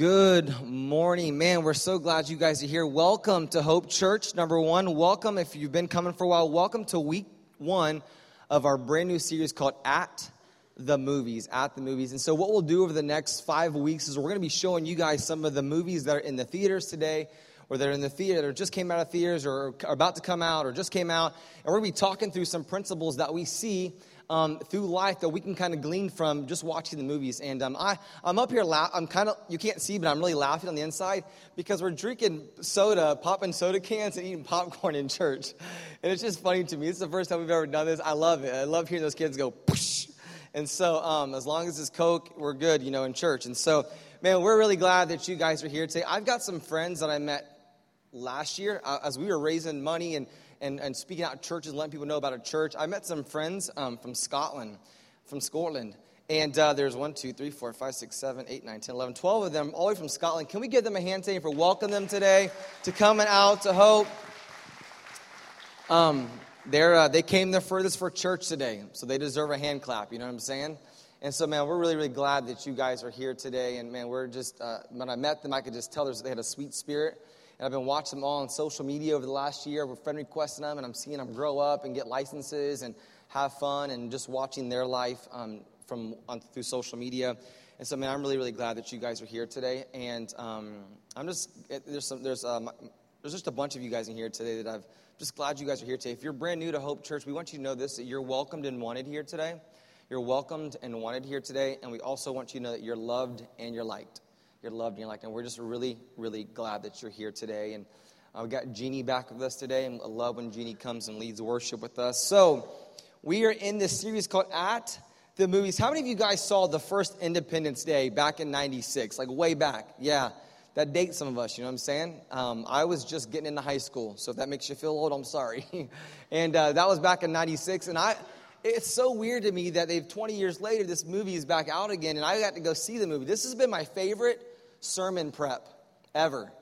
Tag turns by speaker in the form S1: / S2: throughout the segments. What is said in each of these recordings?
S1: Good morning. Man, we're so glad you guys are here. Welcome to Hope Church. Number one, welcome. If you've been coming for a while, welcome to week one of our brand new series called At the Movies. At the Movies. And so, what we'll do over the next five weeks is we're going to be showing you guys some of the movies that are in the theaters today or that are in the theater or just came out of theaters or are about to come out or just came out. And we're going to be talking through some principles that we see um, through life that we can kind of glean from just watching the movies. And um, I, I'm up here, la- I'm kind of, you can't see, but I'm really laughing on the inside because we're drinking soda, popping soda cans, and eating popcorn in church. And it's just funny to me. It's the first time we've ever done this. I love it. I love hearing those kids go, Poosh! And so, um, as long as it's Coke, we're good, you know, in church. And so, man, we're really glad that you guys are here today. I've got some friends that I met last year uh, as we were raising money and and, and speaking out at churches, letting people know about a church. I met some friends um, from Scotland, from Scotland. And uh, there's one, two, three, four, five, six, seven, eight, nine, 10, 11, 12 of them, all the way from Scotland. Can we give them a hand today for welcoming them today to coming out to Hope? Um, they're, uh, they came the furthest for church today, so they deserve a hand clap. You know what I'm saying? And so, man, we're really, really glad that you guys are here today. And, man, we're just, uh, when I met them, I could just tell they had a sweet spirit. And I've been watching them all on social media over the last year. We're friend requesting them, and I'm seeing them grow up and get licenses and have fun and just watching their life um, from on, through social media. And so, man, I'm really, really glad that you guys are here today. And um, I'm just there's some there's um, there's just a bunch of you guys in here today that I've just glad you guys are here today. If you're brand new to Hope Church, we want you to know this: that you're welcomed and wanted here today. You're welcomed and wanted here today, and we also want you to know that you're loved and you're liked you're loved and you're liked. And we're just really, really glad that you're here today. And uh, we got Jeannie back with us today, and I love when Jeannie comes and leads worship with us. So we are in this series called At the Movies. How many of you guys saw the first Independence Day back in 96? Like way back. Yeah. That dates some of us, you know what I'm saying? Um, I was just getting into high school, so if that makes you feel old, I'm sorry. and uh, that was back in 96, and I, it's so weird to me that they've 20 years later this movie is back out again and i got to go see the movie this has been my favorite sermon prep ever.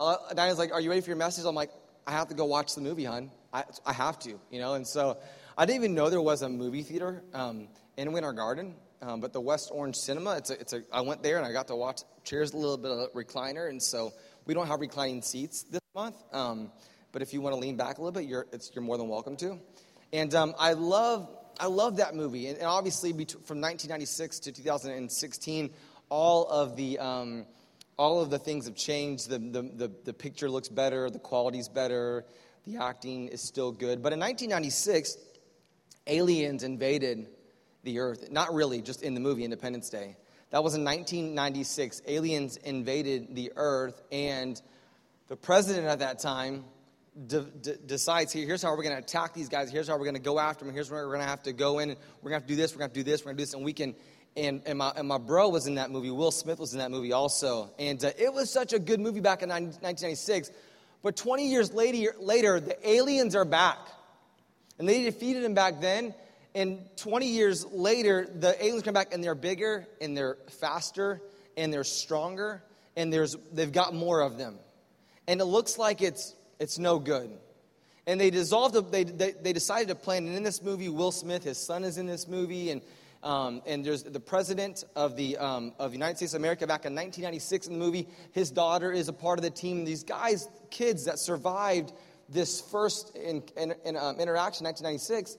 S1: Uh, Diana's like, Are you ready for your message? I'm like, I have to go watch the movie, hon. I, I have to, you know? And so I didn't even know there was a movie theater um, in Winter Garden, um, but the West Orange Cinema, it's a, it's a, I went there and I got to watch chairs, a little bit of recliner. And so we don't have reclining seats this month, um, but if you want to lean back a little bit, you're, you're more than welcome to. And um, I love I love that movie. And, obviously, from 1996 to 2016, all of the um, all of the things have changed. The, the, the, the picture looks better, the quality's better, the acting is still good. But in 1996, aliens invaded the earth. Not really, just in the movie Independence Day. That was in 1996. Aliens invaded the earth, and the president at that time de- de- decides here, here's how we're going to attack these guys, here's how we're going to go after them, here's where we're going to have to go in, and we're going to have to do this, we're going to do this, we're going to do this, and we can and, and, my, and my bro was in that movie. Will Smith was in that movie also. And uh, it was such a good movie back in 1996. But 20 years later, later, the aliens are back. And they defeated them back then. And 20 years later, the aliens come back and they're bigger and they're faster and they're stronger and there's, they've got more of them. And it looks like it's, it's no good. And they dissolved, they, they, they decided to plan. And in this movie, Will Smith, his son is in this movie. And um, and there's the president of the, um, of United States of America back in 1996 in the movie. His daughter is a part of the team. These guys, kids that survived this first in, in, in um, interaction, 1996,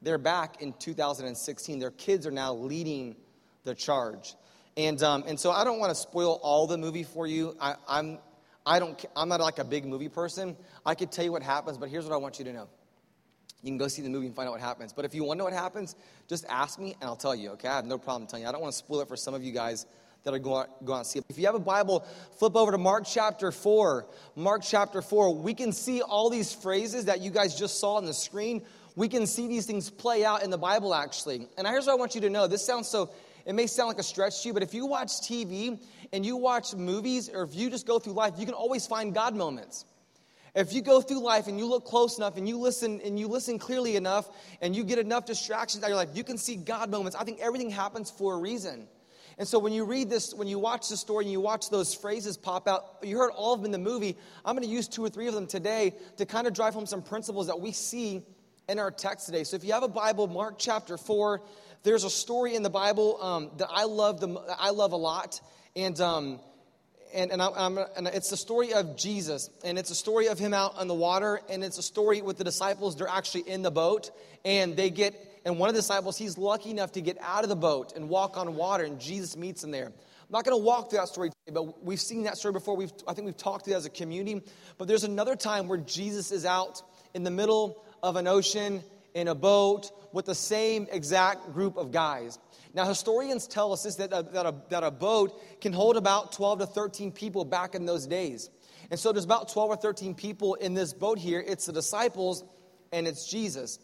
S1: they're back in 2016. Their kids are now leading the charge. And, um, and so I don't want to spoil all the movie for you. I, I'm, I don't, I'm not like a big movie person. I could tell you what happens, but here's what I want you to know. You can go see the movie and find out what happens. But if you want to know what happens, just ask me and I'll tell you, okay? I have no problem telling you. I don't want to spoil it for some of you guys that are going to go out and see it. If you have a Bible, flip over to Mark chapter 4. Mark chapter 4. We can see all these phrases that you guys just saw on the screen. We can see these things play out in the Bible, actually. And here's what I want you to know. This sounds so, it may sound like a stretch to you, but if you watch TV and you watch movies, or if you just go through life, you can always find God moments. If you go through life and you look close enough and you listen and you listen clearly enough and you get enough distractions out of your life, you can see God moments. I think everything happens for a reason. And so when you read this, when you watch the story and you watch those phrases pop out, you heard all of them in the movie. I'm going to use two or three of them today to kind of drive home some principles that we see in our text today. So if you have a Bible, Mark chapter 4, there's a story in the Bible um, that I love, the, I love a lot. And um, and, and, I'm, and, it's the story of Jesus, and it's a story of him out on the water, and it's a story with the disciples. They're actually in the boat, and they get, and one of the disciples, he's lucky enough to get out of the boat and walk on water, and Jesus meets him there. I'm not going to walk through that story today, but we've seen that story before. We've, I think we've talked to it as a community. But there's another time where Jesus is out in the middle of an ocean in a boat with the same exact group of guys. Now, historians tell us this that a, that, a, that a boat can hold about 12 to 13 people back in those days. And so there's about 12 or 13 people in this boat here. It's the disciples and it's Jesus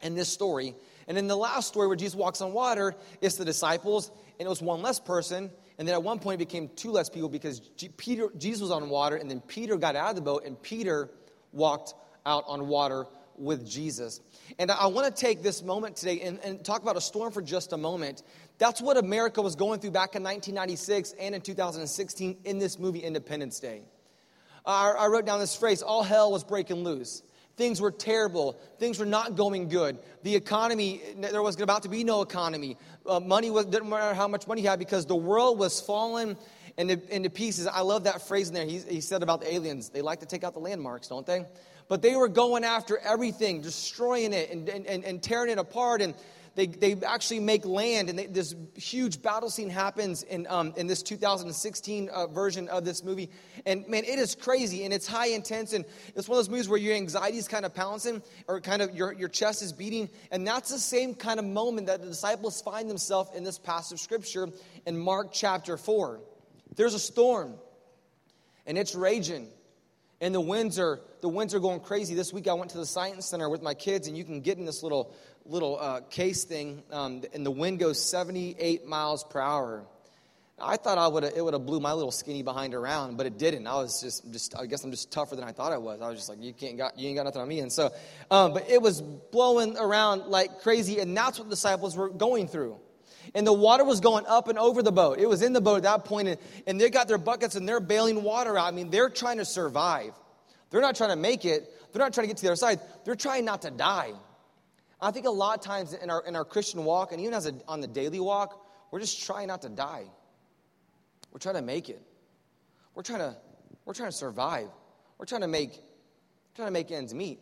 S1: in this story. And in the last story where Jesus walks on water, it's the disciples and it was one less person. And then at one point it became two less people because Peter, Jesus was on water and then Peter got out of the boat and Peter walked out on water with Jesus. And I want to take this moment today and, and, talk about a storm for just a moment. That's what America was going through back in 1996 and in 2016 in this movie Independence Day. I, I wrote down this phrase all hell was breaking loose. Things were terrible. Things were not going good. The economy, there was about to be no economy. Uh, money was, didn't matter how much money you had because the world was falling into, into pieces. I love that phrase in there. He, he said about the aliens. They like to take out the landmarks, don't they? But they were going after everything, destroying it and, and, and tearing it apart. And they, they actually make land, and they, this huge battle scene happens in, um, in this 2016 uh, version of this movie. And man, it is crazy, and it's high intense, and it's one of those movies where your anxiety is kind of pouncing, or kind of your, your chest is beating. And that's the same kind of moment that the disciples find themselves in this passage of scripture in Mark chapter 4. There's a storm, and it's raging and the winds are the winds are going crazy. This week I went to the science center with my kids, and you can get in this little little uh, case thing, um, and the wind goes 78 miles per hour. I thought I would it would have blew my little skinny behind around, but it didn't. I was just just I guess I'm just tougher than I thought I was. I was just like you can't got you ain't got nothing on me, and so um, but it was blowing around like crazy, and that's what the disciples were going through and the water was going up and over the boat. It was in the boat at that point, and, and they got their buckets and they're bailing water out. I mean, they're trying to survive. They're not trying to make it, they're not trying to get to the other side, they're trying not to die. I think a lot of times in our, in our Christian walk, and even as a, on the daily walk, we're just trying not to die. We're trying to make it. We're trying to, we're trying to survive. We're trying to make, trying to make ends meet.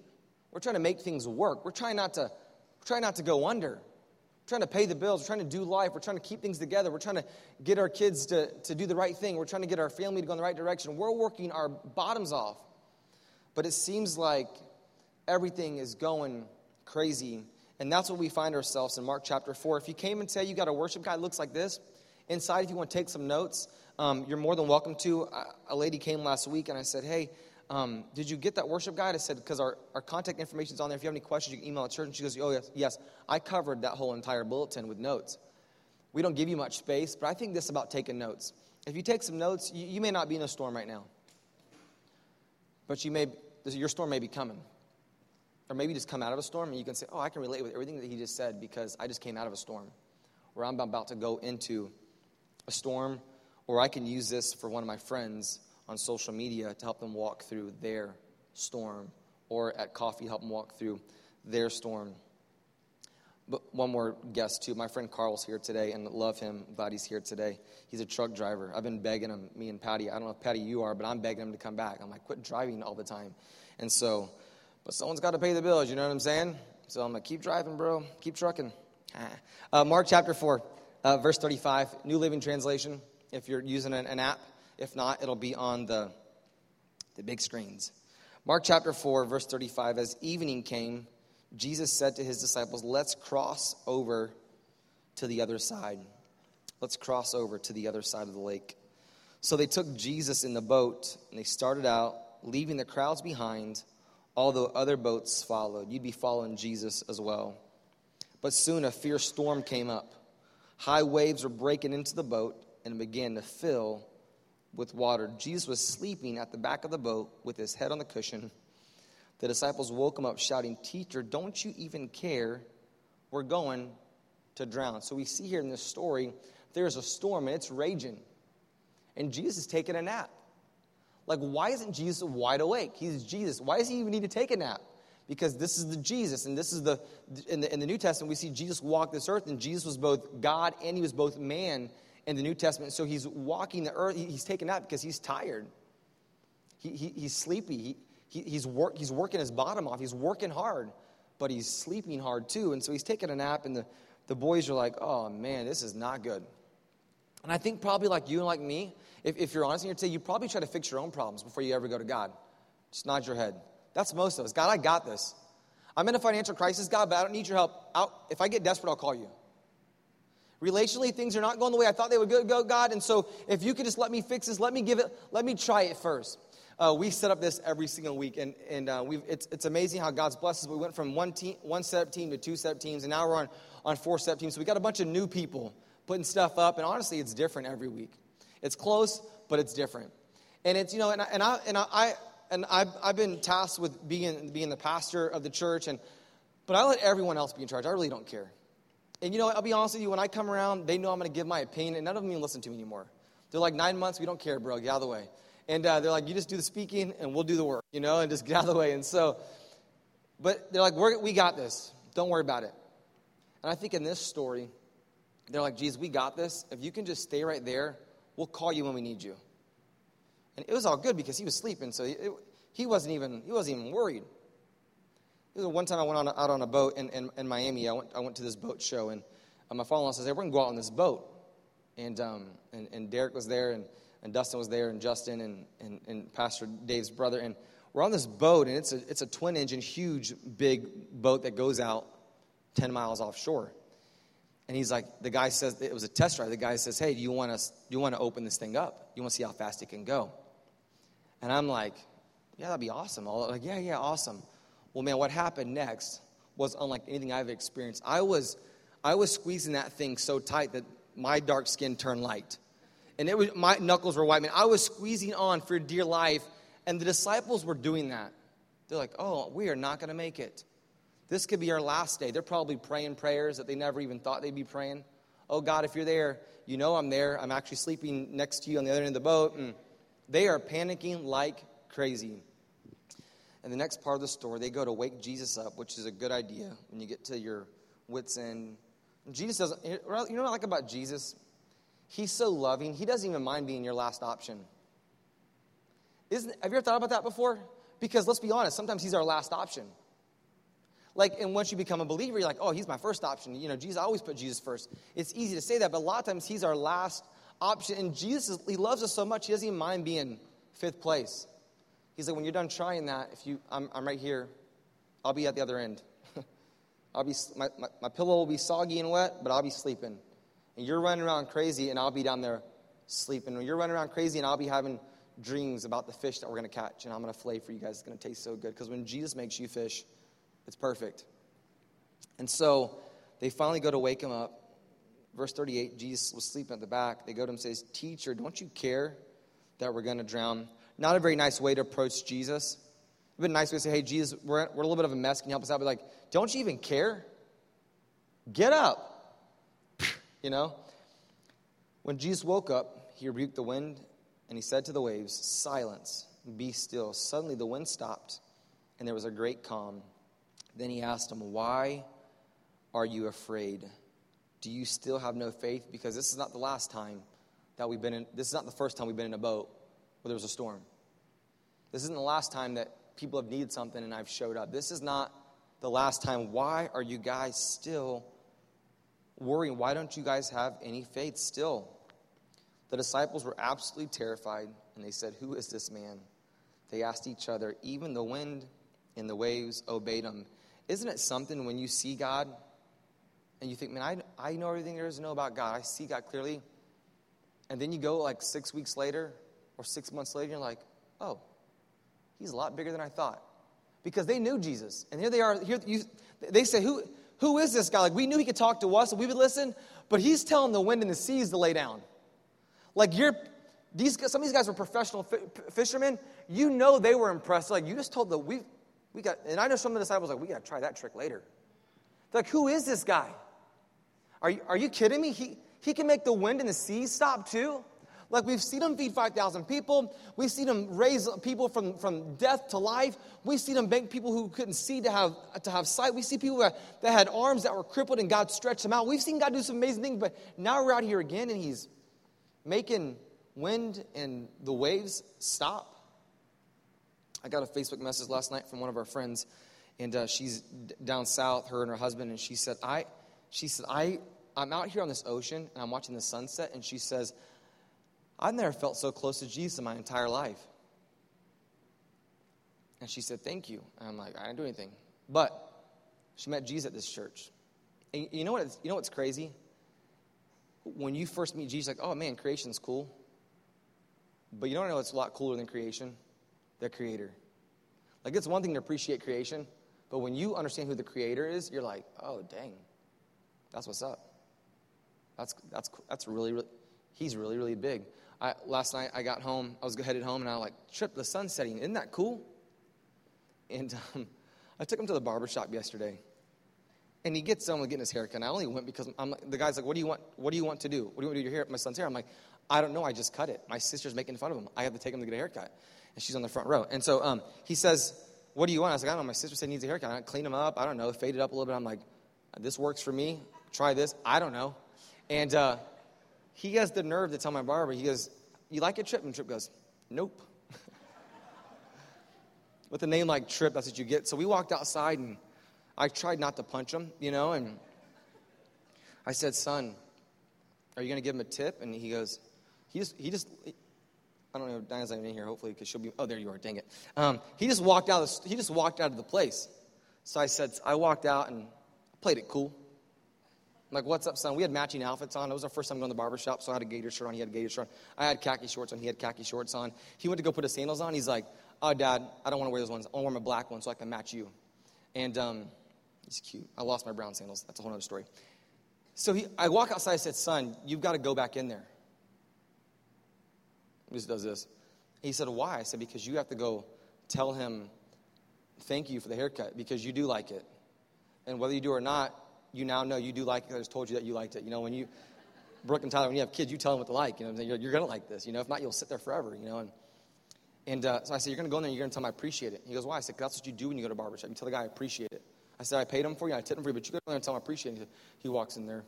S1: We're trying to make things work. We're trying not to, we're trying not to go under trying to pay the bills. We're trying to do life. We're trying to keep things together. We're trying to get our kids to, to do the right thing. We're trying to get our family to go in the right direction. We're working our bottoms off. But it seems like everything is going crazy. And that's what we find ourselves in Mark chapter 4. If you came and say you got a worship guide looks like this, inside, if you want to take some notes, um, you're more than welcome to. A lady came last week and I said, hey, um, did you get that worship guide? I said, because our, our contact information is on there. If you have any questions, you can email at church. And she goes, oh, yes, yes. I covered that whole entire bulletin with notes. We don't give you much space, but I think this about taking notes. If you take some notes, you, you may not be in a storm right now, but you may, your storm may be coming. Or maybe just come out of a storm and you can say, oh, I can relate with everything that he just said because I just came out of a storm. Or I'm about to go into a storm, or I can use this for one of my friends on social media to help them walk through their storm, or at coffee, help them walk through their storm. But one more guest, too. My friend Carl's here today, and love him. Glad he's here today. He's a truck driver. I've been begging him, me and Patty. I don't know if Patty you are, but I'm begging him to come back. I'm like, quit driving all the time. And so, but someone's got to pay the bills, you know what I'm saying? So I'm like, keep driving, bro. Keep trucking. Uh, Mark chapter 4, uh, verse 35, New Living Translation, if you're using an, an app. If not, it'll be on the, the big screens. Mark chapter 4, verse 35 As evening came, Jesus said to his disciples, Let's cross over to the other side. Let's cross over to the other side of the lake. So they took Jesus in the boat and they started out, leaving the crowds behind, although other boats followed. You'd be following Jesus as well. But soon a fierce storm came up. High waves were breaking into the boat and began to fill with water. Jesus was sleeping at the back of the boat with his head on the cushion. The disciples woke him up, shouting, Teacher, don't you even care? We're going to drown. So we see here in this story, there's a storm and it's raging. And Jesus is taking a nap. Like, why isn't Jesus wide awake? He's Jesus. Why does he even need to take a nap? Because this is the Jesus, and this is the in, the in the New Testament we see Jesus walk this earth, and Jesus was both God and he was both man in the New Testament. So he's walking the earth. He's taking that because he's tired. He, he, he's sleepy. He, he, he's, work, he's working his bottom off. He's working hard, but he's sleeping hard too. And so he's taking a nap, and the, the boys are like, oh man, this is not good. And I think probably like you and like me, if, if you're honest, and you'd say you probably try to fix your own problems before you ever go to God. Just nod your head. That's most of us. God, I got this. I'm in a financial crisis, God, but I don't need your help. I'll, if I get desperate, I'll call you. Relationally, things are not going the way I thought they would go, God. And so, if you could just let me fix this, let me give it, let me try it first. Uh, we set up this every single week, and, and uh, it's, it's amazing how God's blessed us. We went from one, team, one set team to two set teams, and now we're on, on four set teams. So we got a bunch of new people putting stuff up, and honestly, it's different every week. It's close, but it's different. And it's, you know, and I, and I, and I, and I've, I've been tasked with being, being the pastor of the church, and, but I let everyone else be in charge. I really don't care. And you know, I'll be honest with you, when I come around, they know I'm going to give my opinion, and none of them even listen to me anymore. They're like, nine months, we don't care, bro, get out of the way. And uh, they're like, you just do the speaking, and we'll do the work, you know, and just get out of the way. And so, but they're like, we got this. Don't worry about it. And I think in this story, they're like, Jesus, we got this. If you can just stay right there, we'll call you when we need you. And it was all good because he was sleeping, so it, he wasn't even he wasn't even worried. It was one time I went on, out on a boat in, in, in, Miami. I went, I went to this boat show, and uh, my father-in-law says, hey, we're going to go out on this boat. And, um, and, and Derek was there, and, and Dustin was there, and Justin, and, and, and Pastor Dave's brother. And we're on this boat, and it's a, it's a twin-engine, huge, big boat that goes out 10 miles offshore. And he's like, the guy says, it was a test drive. The guy says, hey, do you want to, do you want to open this thing up? You want to see how fast it can go? And I'm like, yeah, that'd be awesome. I'm like, yeah, yeah, awesome. Well, man, what happened next was unlike anything I've experienced. I was, I was squeezing that thing so tight that my dark skin turned light. And it was, my knuckles were white. Man, I was squeezing on for dear life, and the disciples were doing that. They're like, oh, we are not going to make it. This could be our last day. They're probably praying prayers that they never even thought they'd be praying. Oh, God, if you're there, you know I'm there. I'm actually sleeping next to you on the other end of the boat. And they are panicking like crazy. And the next part of the story, they go to wake Jesus up, which is a good idea when you get to your wits' end. Jesus doesn't, you know what I like about Jesus? He's so loving, he doesn't even mind being your last option. Isn't, have you ever thought about that before? Because let's be honest, sometimes he's our last option. Like, and once you become a believer, you're like, oh, he's my first option. You know, Jesus, I always put Jesus first. It's easy to say that, but a lot of times he's our last option. And Jesus, he loves us so much, he doesn't even mind being fifth place. He's like, when you're done trying that, if you, I'm, I'm right here. I'll be at the other end. I'll be, my, my, my pillow will be soggy and wet, but I'll be sleeping. And you're running around crazy, and I'll be down there sleeping. You're running around crazy, and I'll be having dreams about the fish that we're going to catch, and I'm going to fillet for you guys. It's going to taste so good. Because when Jesus makes you fish, it's perfect. And so they finally go to wake him up. Verse 38, Jesus was sleeping at the back. They go to him and says, Teacher, don't you care that we're going to drown? Not a very nice way to approach Jesus. It would been nice way to say, hey, Jesus, we're, we're a little bit of a mess. Can you help us out? But like, don't you even care? Get up. You know? When Jesus woke up, he rebuked the wind and he said to the waves, Silence, be still. Suddenly the wind stopped and there was a great calm. Then he asked them, Why are you afraid? Do you still have no faith? Because this is not the last time that we've been in, this is not the first time we've been in a boat where there was a storm. This isn't the last time that people have needed something and I've showed up. This is not the last time. Why are you guys still worrying? Why don't you guys have any faith still? The disciples were absolutely terrified and they said, Who is this man? They asked each other, Even the wind and the waves obeyed him. Isn't it something when you see God and you think, Man, I, I know everything there is to know about God, I see God clearly. And then you go like six weeks later or six months later, you're like, oh, he's a lot bigger than I thought. Because they knew Jesus. And here they are. Here you, they say, who, who is this guy? Like, we knew he could talk to us and we would listen, but he's telling the wind and the seas to lay down. Like, you're, these, some of these guys were professional fishermen. You know they were impressed. Like, you just told the, we, we got, and I know some of the disciples like, we got to try that trick later. They're like, who is this guy? Are you, are you kidding me? He, he can make the wind and the seas stop too? Like we've seen him feed 5,000 people. We've seen him raise people from, from death to life. We've seen him make people who couldn't see to have, to have sight. We see people that, had arms that were crippled and God stretched them out. We've seen God do some amazing things, but now we're out here again and he's, making wind and the waves stop. I got a Facebook message last night from one of our friends, and uh, she's down south, her and her husband, and she said, I, she said, I, I'm out here on this ocean and I'm watching the sunset, and she says, I've never felt so close to Jesus in my entire life. And she said, Thank you. And I'm like, I didn't do anything. But she met Jesus at this church. And you know, what you know what's crazy? When you first meet Jesus, like, oh man, creation's cool. But you don't know what's a lot cooler than creation? The creator. Like, it's one thing to appreciate creation, but when you understand who the creator is, you're like, oh, dang, that's what's up. That's, that's, that's really, really, he's really, really big. I, last night I got home, I was headed home, and I like, Trip, the sun's setting. Isn't that cool? And um, I took him to the barber shop yesterday. And he gets with getting his hair cut. I only went because I'm the guy's like, what do you want? What do you want to do? What do you want to do your hair? My son's hair. I'm like, I don't know. I just cut it. My sister's making fun of him. I have to take him to get a haircut. And she's on the front row. And so um, he says, what do you want? I was like, I don't know. My sister said he needs a haircut. I clean him up. I don't know. Fade it up a little bit. I'm like, this works for me. Try this. I don't know. And uh, he has the nerve to tell my barber, he goes, you like it, Trip? And Trip goes, nope. With a name like Trip, that's what you get. So we walked outside and I tried not to punch him, you know, and I said, son, are you going to give him a tip? And he goes, he just, he just, I don't know, Diana's not even in here, hopefully, because she'll be, oh, there you are, dang it. Um, he just walked out, of the, he just walked out of the place. So I said, I walked out and played it cool. I'm like, what's up, son? We had matching outfits on. It was our first time going to the barber shop, so I had a gator shirt on. He had a gator shirt on. I had khaki shorts on. He had khaki shorts on. He went to go put his sandals on. He's like, oh, Dad, I don't want to wear those ones. I want to wear my black ones so I can match you. And um, he's cute. I lost my brown sandals. That's a whole other story. So he, I walk outside. I said, son, you've got to go back in there. He just does this. He said, why? I said, because you have to go tell him thank you for the haircut because you do like it. And whether you do or not, you now know you do like it. I just told you that you liked it. You know, when you, Brooke and Tyler, when you have kids, you tell them what to like. You know, you're, you're going to like this. You know, if not, you'll sit there forever. You know, and and uh, so I said, you're going to go in there and you're going to tell him I appreciate it. He goes, why? I said, that's what you do when you go to barbershop. You tell the guy I appreciate it. I said, I paid him for you, I tipped him for you, but you go in there and tell him I appreciate it. He, he walks in there,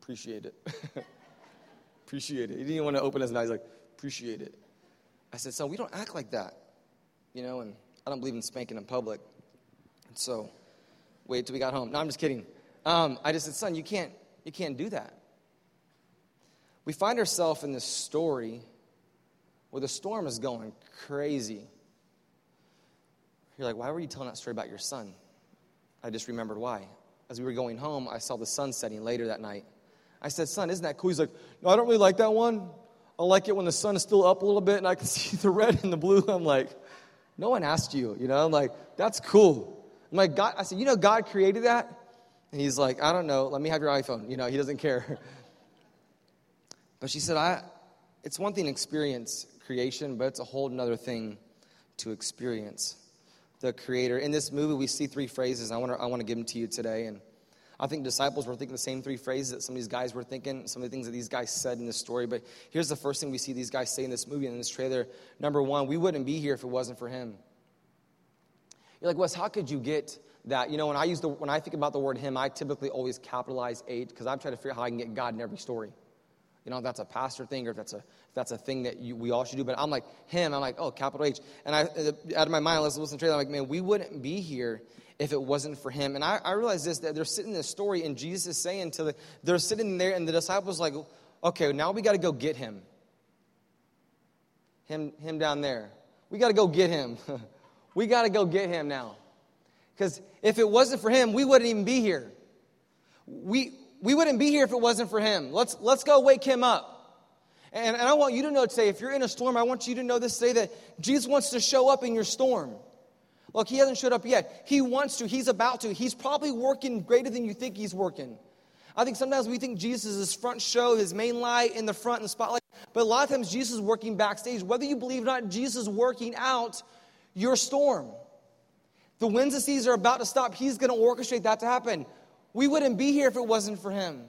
S1: appreciate it. appreciate it. He didn't even want to open his. He's like, appreciate it. I said, son, we don't act like that. You know, and I don't believe in spanking in public. And so wait till we got home. No, I'm just kidding. Um, I just said, son, you can't, you can't do that. We find ourselves in this story where the storm is going crazy. You're like, why were you telling that story about your son? I just remembered why. As we were going home, I saw the sun setting later that night. I said, Son, isn't that cool? He's like, No, I don't really like that one. I like it when the sun is still up a little bit and I can see the red and the blue. I'm like, No one asked you, you know? I'm like, That's cool. I'm like, God, I said, you know, God created that? And he's like, I don't know. Let me have your iPhone. You know, he doesn't care. but she said, I, it's one thing to experience creation, but it's a whole other thing to experience the creator. In this movie, we see three phrases. I want to, I want to give them to you today. And I think disciples were thinking the same three phrases that some of these guys were thinking, some of the things that these guys said in this story. But here's the first thing we see these guys say in this movie and in this trailer. Number one, we wouldn't be here if it wasn't for him. You're like, Wes, how could you get that? You know, when I use the when I think about the word him, I typically always capitalize eight because I'm trying to figure out how I can get God in every story. You know, if that's a pastor thing or if that's a if that's a thing that you, we all should do. But I'm like him. I'm like, oh, capital H. And I uh, out of my mind, let's listen to it. I'm like, man, we wouldn't be here if it wasn't for him. And I, I realized this that they're sitting in this story, and Jesus is saying to the they're sitting there, and the disciples like, okay, now we got to go get him. Him him down there. We got to go get him. We got to go get him now. Because if it wasn't for him, we wouldn't even be here. We, we wouldn't be here if it wasn't for him. Let's, let's go wake him up. And, and I want you to know today, if you're in a storm, I want you to know this today that Jesus wants to show up in your storm. Look, he hasn't showed up yet. He wants to. He's about to. He's probably working greater than you think he's working. I think sometimes we think Jesus is his front show, his main light in the front the spotlight. But a lot of times Jesus is working backstage. Whether you believe or not, Jesus is working out your storm. The winds and seas are about to stop. He's going to orchestrate that to happen. We wouldn't be here if it wasn't for him.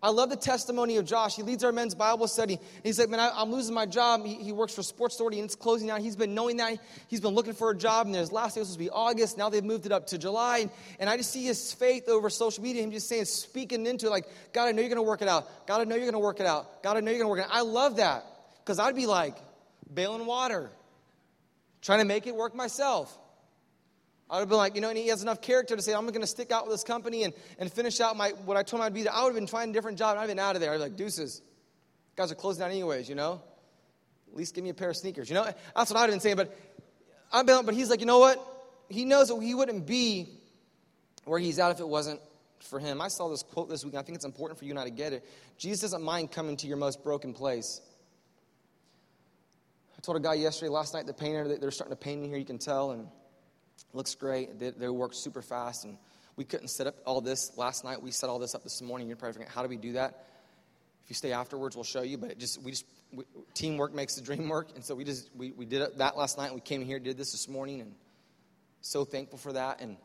S1: I love the testimony of Josh. He leads our men's Bible study. He's like, man, I, am losing my job. He, he, works for Sports Authority and it's closing down. He's been knowing that. He's been looking for a job, and his last day was supposed to be August. Now they've moved it up to July. And, and I just see his faith over social media, him just saying, speaking into it, like, God, I know you're going to work it out. God, I know you're going to work it out. God, I know you're going to work it out. I love that because I'd be like, bailing water, trying to make it work myself. I would have been like, you know, and he has enough character to say, I'm going to stick out with this company and, and finish out my what I told him I'd be. There. I would have been finding a different job I'd been out of there. I'd be like, deuces. Guys are closing down anyways, you know? At least give me a pair of sneakers. You know? That's what I'd have been saying. But I've been, but he's like, you know what? He knows that he wouldn't be where he's at if it wasn't for him. I saw this quote this week, I think it's important for you I to get it. Jesus doesn't mind coming to your most broken place. I told a guy yesterday, last night, the painter, they're starting to paint in here, you can tell, and Looks great. They, worked super fast, and we couldn't set up all this last night. We set all this up this morning. You're probably thinking, how do we do that? If you stay afterwards, we'll show you. But just we just we, teamwork makes the dream work, and so we just we, we did that last night. We came in here, did this this morning, and so thankful for that. And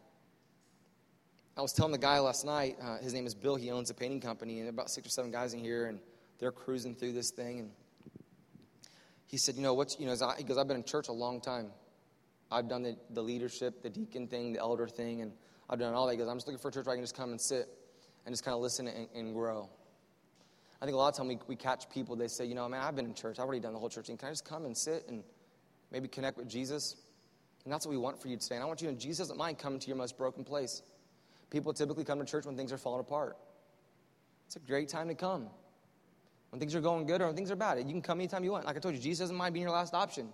S1: I was telling the guy last night. Uh, his name is Bill. He owns a painting company, and about six or seven guys in here, and they're cruising through this thing. And he said, "You know what's you know?" He goes, "I've been in church a long time." I've done the, the leadership, the deacon thing, the elder thing, and I've done all that. Because I'm just looking for a church where I can just come and sit and just kind of listen and, and grow. I think a lot of time we, we catch people, they say, you know, man, I've been in church. I've already done the whole church thing. Can I just come and sit and maybe connect with Jesus? And that's what we want for you today. And I want you to, Jesus doesn't mind coming to your most broken place. People typically come to church when things are falling apart. It's a great time to come. When things are going good or when things are bad, you can come anytime you want. Like I told you, Jesus doesn't mind being your last option.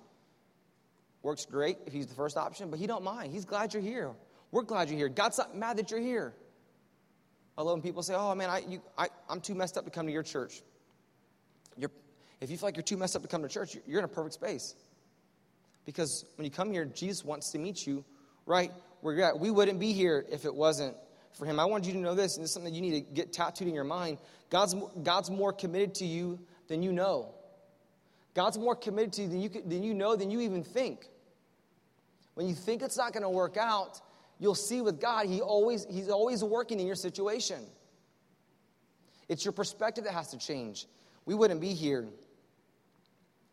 S1: Works great if he's the first option, but he don't mind. He's glad you're here. We're glad you're here. God's not mad that you're here. Love when people say, oh, man, I, you, I, I'm too messed up to come to your church. You're, if you feel like you're too messed up to come to church, you're in a perfect space. Because when you come here, Jesus wants to meet you right where you're at. We wouldn't be here if it wasn't for him. I want you to know this, and this is something you need to get tattooed in your mind. God's, God's more committed to you than you know. God's more committed to you than you, than you know, than you even think. When you think it's not going to work out, you'll see with God, he always, He's always working in your situation. It's your perspective that has to change. We wouldn't be here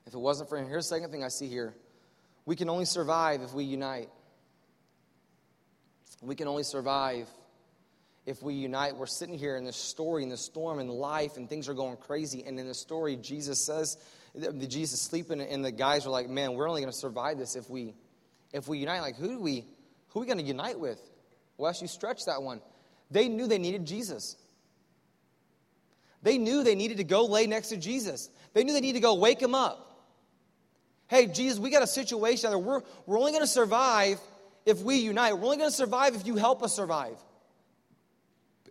S1: if it wasn't for Him. Here's the second thing I see here we can only survive if we unite. We can only survive if we unite. We're sitting here in this story, in this storm, in life, and things are going crazy. And in the story, Jesus says, the Jesus sleeping, and the guys are like, "Man, we're only going to survive this if we, if we unite." Like, who do we, who are we going to unite with? Wes, you stretch that one. They knew they needed Jesus. They knew they needed to go lay next to Jesus. They knew they needed to go wake him up. Hey, Jesus, we got a situation we're, we're only going to survive if we unite. We're only going to survive if you help us survive.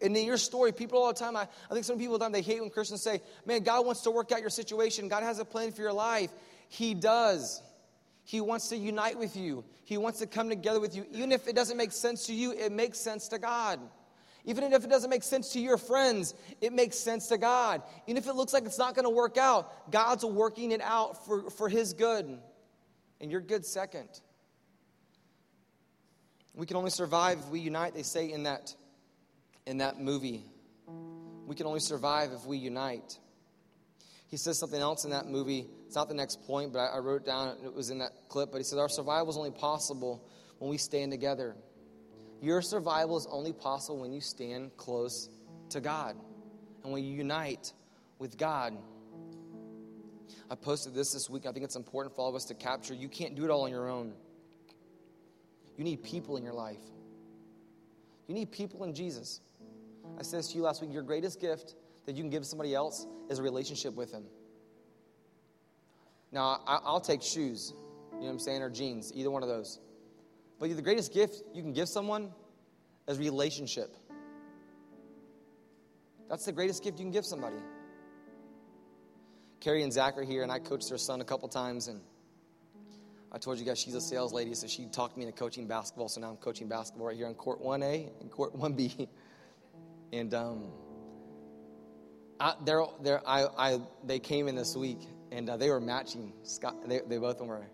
S1: And in your story, people all the time, I, I think some people, all the time they hate when Christians say, man, God wants to work out your situation. God has a plan for your life. He does. He wants to unite with you. He wants to come together with you. Even if it doesn't make sense to you, it makes sense to God. Even if it doesn't make sense to your friends, it makes sense to God. Even if it looks like it's not going to work out, God's working it out for, for His good. And your good second. We can only survive if we unite, they say in that in that movie. We can only survive if we unite. He says something else in that movie. It's not the next point, but I, wrote it down. It was in that clip. But he says, Our survival is only possible when we stand together. Your survival is only possible when you stand close to God and when you unite with God. I posted this this week. I think it's important for all of us to capture. You can't do it all on your own. You need people in your life. You need people in Jesus. I said this to you last week your greatest gift that you can give somebody else is a relationship with Him. Now, I'll take shoes, you know what I'm saying, or jeans, either one of those. But the greatest gift you can give someone is relationship. That's the greatest gift you can give somebody. Carrie and Zach are here, and I coached their son a couple times, and I told you guys she's a sales lady, so she talked me into coaching basketball. So now I'm coaching basketball right here on court 1A and court 1B. And um, I, they're, they're, I, I, they came in this week and uh, they were matching. Scott, they, they both were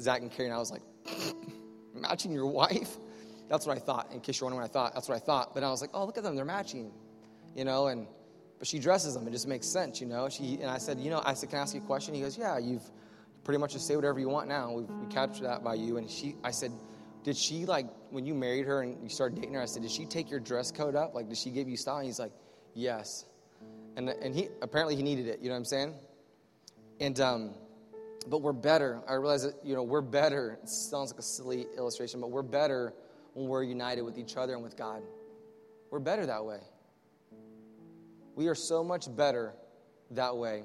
S1: Zach and Carrie, and I was like, matching your wife? That's what I thought. In case you're wondering what I thought, that's what I thought. But I was like, oh, look at them, they're matching, you know. And but she dresses them. It just makes sense, you know. She and I said, you know, I said, can I ask you a question? He goes, yeah. You've pretty much just say whatever you want now. We've, we captured that by you. And she, I said, did she like when you married her and you started dating her? I said, did she take your dress code up? Like, did she give you style? And he's like, yes. And and he apparently he needed it. You know what I'm saying? And um, but we're better. I realize that you know we're better. It sounds like a silly illustration, but we're better when we're united with each other and with God. We're better that way. We are so much better that way.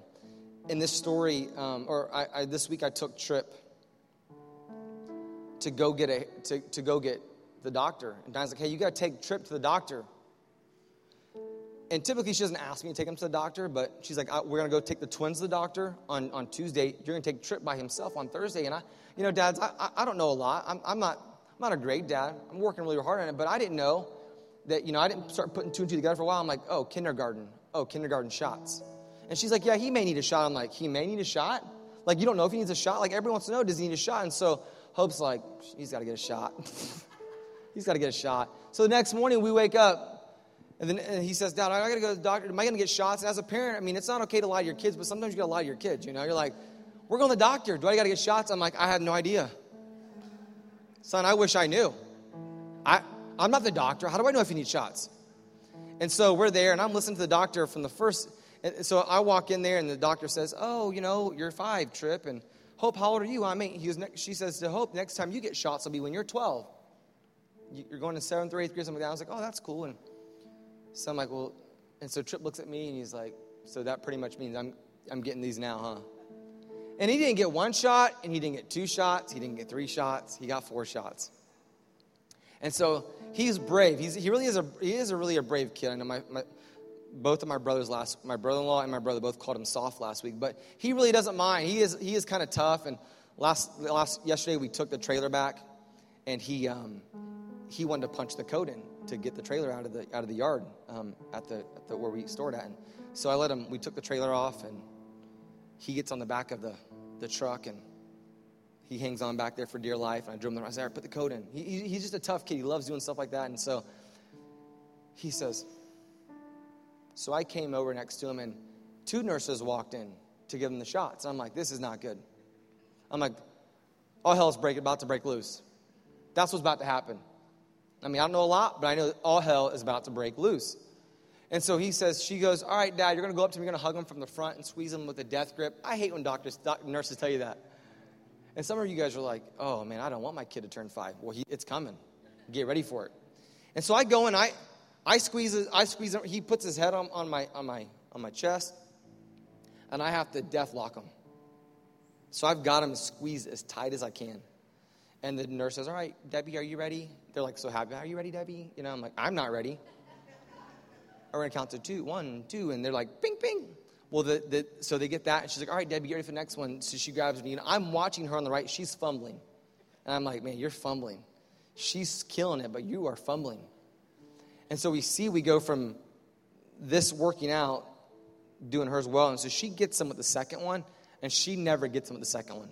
S1: In this story, um, or I, I, this week I took Trip to go get a to, to go get the doctor, and Diane's like, "Hey, you got to take Trip to the doctor." And typically she doesn't ask me to take him to the doctor, but she's like, "We're gonna go take the twins to the doctor on, on Tuesday. You're gonna take a trip by himself on Thursday." And I, you know, dads, I, I, I don't know a lot. I'm, I'm not I'm not a great dad. I'm working really hard on it, but I didn't know that, you know, I didn't start putting two and two together for a while. I'm like, oh, kindergarten. Oh, kindergarten shots. And she's like, yeah, he may need a shot. I'm like, he may need a shot? Like, you don't know if he needs a shot? Like, everyone wants to know, does he need a shot? And so Hope's like, he's got to get a shot. he's got to get a shot. So the next morning we wake up, and then and he says, Dad, I got to go to the doctor. Am I going to get shots? And as a parent, I mean, it's not okay to lie to your kids, but sometimes you got to lie to your kids. You know, you're like, we're going to the doctor. Do I got to get shots? I'm like, I had no idea. Son, I wish I knew. I, I'm not the doctor. How do I know if you need shots? And so we're there, and I'm listening to the doctor from the first. so I walk in there, and the doctor says, "Oh, you know, you're five, Trip." And Hope, how old are you? I mean. He was she says to Hope, next time you get shots will be when you're 12. You're going to seventh or eighth grade, something like that. I was like, "Oh, that's cool." And so I'm like, "Well," and so Trip looks at me, and he's like, "So that pretty much means I'm I'm getting these now, huh?" And he didn't get one shot, and he didn't get two shots, he didn't get three shots, he got four shots. And so he's brave. He's, he really is a he is a really a brave kid. I know my, my both of my brothers last my brother-in-law and my brother both called him soft last week, but he really doesn't mind. He is he is kind of tough. And last last yesterday we took the trailer back, and he um, he wanted to punch the code in to get the trailer out of the out of the yard um, at the, at the where we stored at. And so I let him. We took the trailer off, and he gets on the back of the the truck and he hangs on back there for dear life. And I drove him. I said, put the code in. He, he, he's just a tough kid. He loves doing stuff like that. And so he says, so I came over next to him and two nurses walked in to give him the shots. I'm like, this is not good. I'm like, all hell's break, about to break loose. That's what's about to happen. I mean, I don't know a lot, but I know all hell is about to break loose. And so he says, she goes, All right, dad, you're going to go up to him, you're going to hug him from the front and squeeze him with a death grip. I hate when doctors, doc, nurses tell you that. And some of you guys are like, Oh, man, I don't want my kid to turn five. Well, he, it's coming. Get ready for it. And so I go and I, I squeeze, I squeeze him. He puts his head on, on, my, on, my, on my chest, and I have to death lock him. So I've got him squeezed as tight as I can. And the nurse says, All right, Debbie, are you ready? They're like so happy. Are you ready, Debbie? You know, I'm like, I'm not ready we're going to count to two, one, two, and they're like, ping, ping. Well, the, the, so they get that, and she's like, all right, Debbie, get ready for the next one. So she grabs me, and I'm watching her on the right. She's fumbling. And I'm like, man, you're fumbling. She's killing it, but you are fumbling. And so we see we go from this working out, doing hers well, and so she gets them with the second one, and she never gets them with the second one.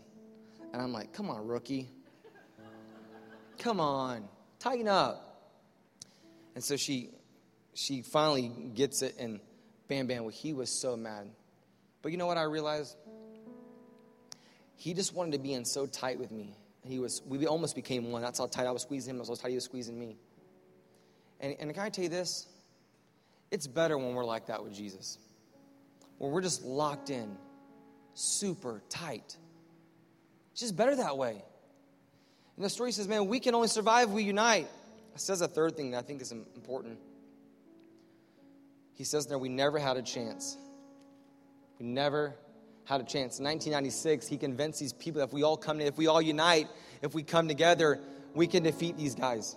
S1: And I'm like, come on, rookie. Come on, tighten up. And so she she finally gets it, and bam, bam, well, he was so mad. But you know what I realized? He just wanted to be in so tight with me. He was, we almost became one. That's how tight I was squeezing him. That's how tight he was squeezing me. And, and can I tell you this? It's better when we're like that with Jesus. When we're just locked in, super tight. It's just better that way. And the story says, man, we can only survive we unite. It says a third thing that I think is important. He says there, we never had a chance. We never had a chance. In 1996, he convinced these people that if we all come, if we all unite, if we come together, we can defeat these guys.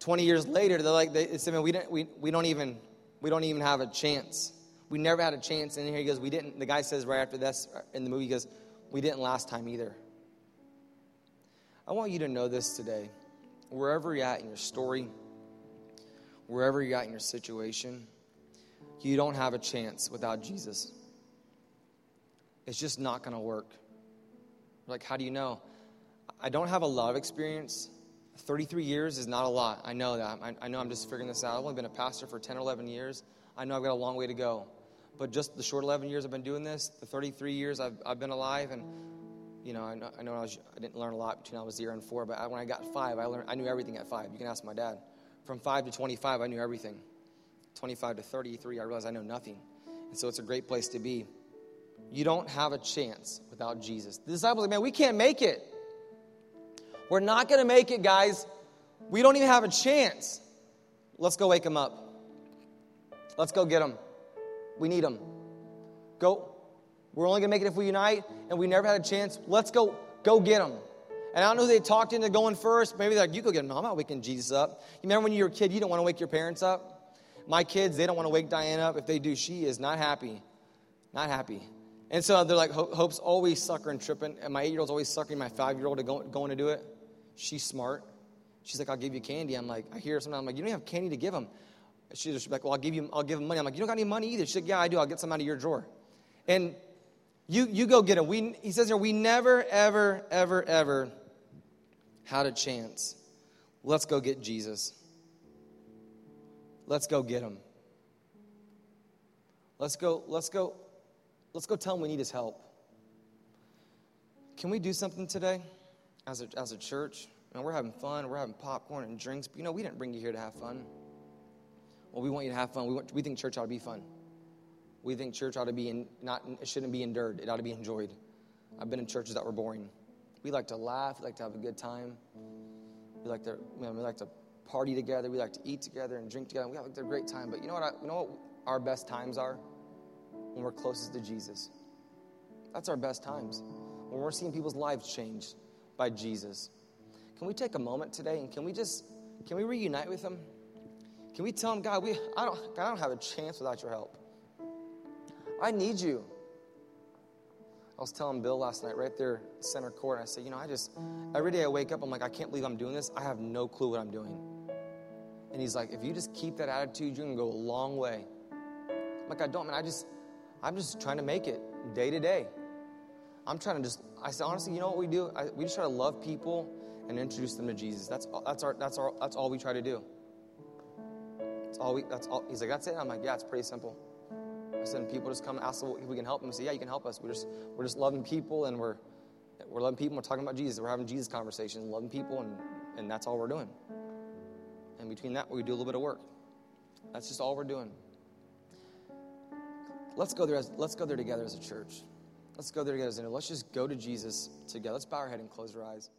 S1: 20 years later, they're like, they said, man, we, didn't, we, we, don't even, we don't even have a chance. We never had a chance. And here he goes, we didn't, the guy says right after this uh, in the movie, he goes, we didn't last time either. I want you to know this today. Wherever you're at in your story, wherever you're at in your situation, you don't have a chance without Jesus. It's just not going to work. Like, how do you know? I don't have a lot of experience. 33 years is not a lot. I know that. I, I, know I'm just figuring this out. I've only been a pastor for 10 or 11 years. I know I've got a long way to go. But just the short 11 years I've been doing this, the 33 years I've, I've been alive, and you know, I know, I, know I, was, I, didn't learn a lot between I was zero and four, but I, when I got five, I learned I knew everything at five. You can ask my dad. From five to 25, I knew everything. 25 to 33, I realized I know nothing. And so it's a great place to be. You don't have a chance without Jesus. The disciples like, man, we can't make it. We're not going to make it, guys. We don't even have a chance. Let's go wake them up. Let's go get them. We need them. Go. We're only going to make it if we unite, and we never had a chance. Let's go. Go get them. And I don't know who they talked into going first. Maybe they're like, you go get them. No, I'm not waking Jesus up. You remember when you were a kid, you don't want to wake your parents up? My kids, they don't want to wake Diane up. If they do, she is not happy. Not happy. And so they're like, Hope's always suckering, Trip in. And my eight year old's always suckering my five year old to go, going to do it. She's smart. She's like, I'll give you candy. I'm like, I hear sometimes. I'm like, you don't have candy to give him. She's like, well, I'll give you, I'll give him money. I'm like, you don't got any money either. She's like, yeah, I do. I'll get some out of your drawer. And you, you go get him. We, he says here, we never, ever, ever, ever had a chance. Let's go get Jesus. Let's go get him. Let's go, let's go, let's go tell him we need his help. Can we do something today as a, as a church? Know, we're having fun, we're having popcorn and drinks, but you know, we didn't bring you here to have fun. Well, we want you to have fun. We, want, we think church ought to be fun. We think church ought to be in, not, it shouldn't be endured. It ought to be enjoyed. I've been in churches that were boring. We like to laugh. We like to have a good time. We like to, man, we like to party together. We like to eat together and drink together. We have a great time. But you know what? I, you know what our best times are when we're closest to Jesus. That's our best times when we're seeing people's lives changed by Jesus. Can we take a moment today and can we just can we reunite with him? Can we tell him, God, we, I, don't, God, I don't have a chance without your help. I need you. I was telling Bill last night, right there, center court, I said, you know, I just, every day I wake up, I'm like, I can't believe I'm doing this. I have no clue what I'm doing. And he's like, if you just keep that attitude, you're going to go a long way. I'm like, I don't, man. I just, I'm just trying to make it day to day. I'm trying to just, I said, honestly, you know what we do? I, we just try to love people and introduce them to Jesus. That's, that's, our, that's, our, that's all we try to do. That's all we, that's all. He's like, that's it? I'm like, yeah, it's pretty simple. I said, people just come ask if we can help them. I said, yeah, you can help us. We're just, we're just loving people and we're, we're loving people. We're talking about Jesus. We're having Jesus conversations, loving people, and, and that's all we're doing. And between that, we do a little bit of work. That's just all we're doing. Let's go there. As, let's go there together as a church. Let's go there together Let's just go to Jesus together. Let's bow our head and close our eyes.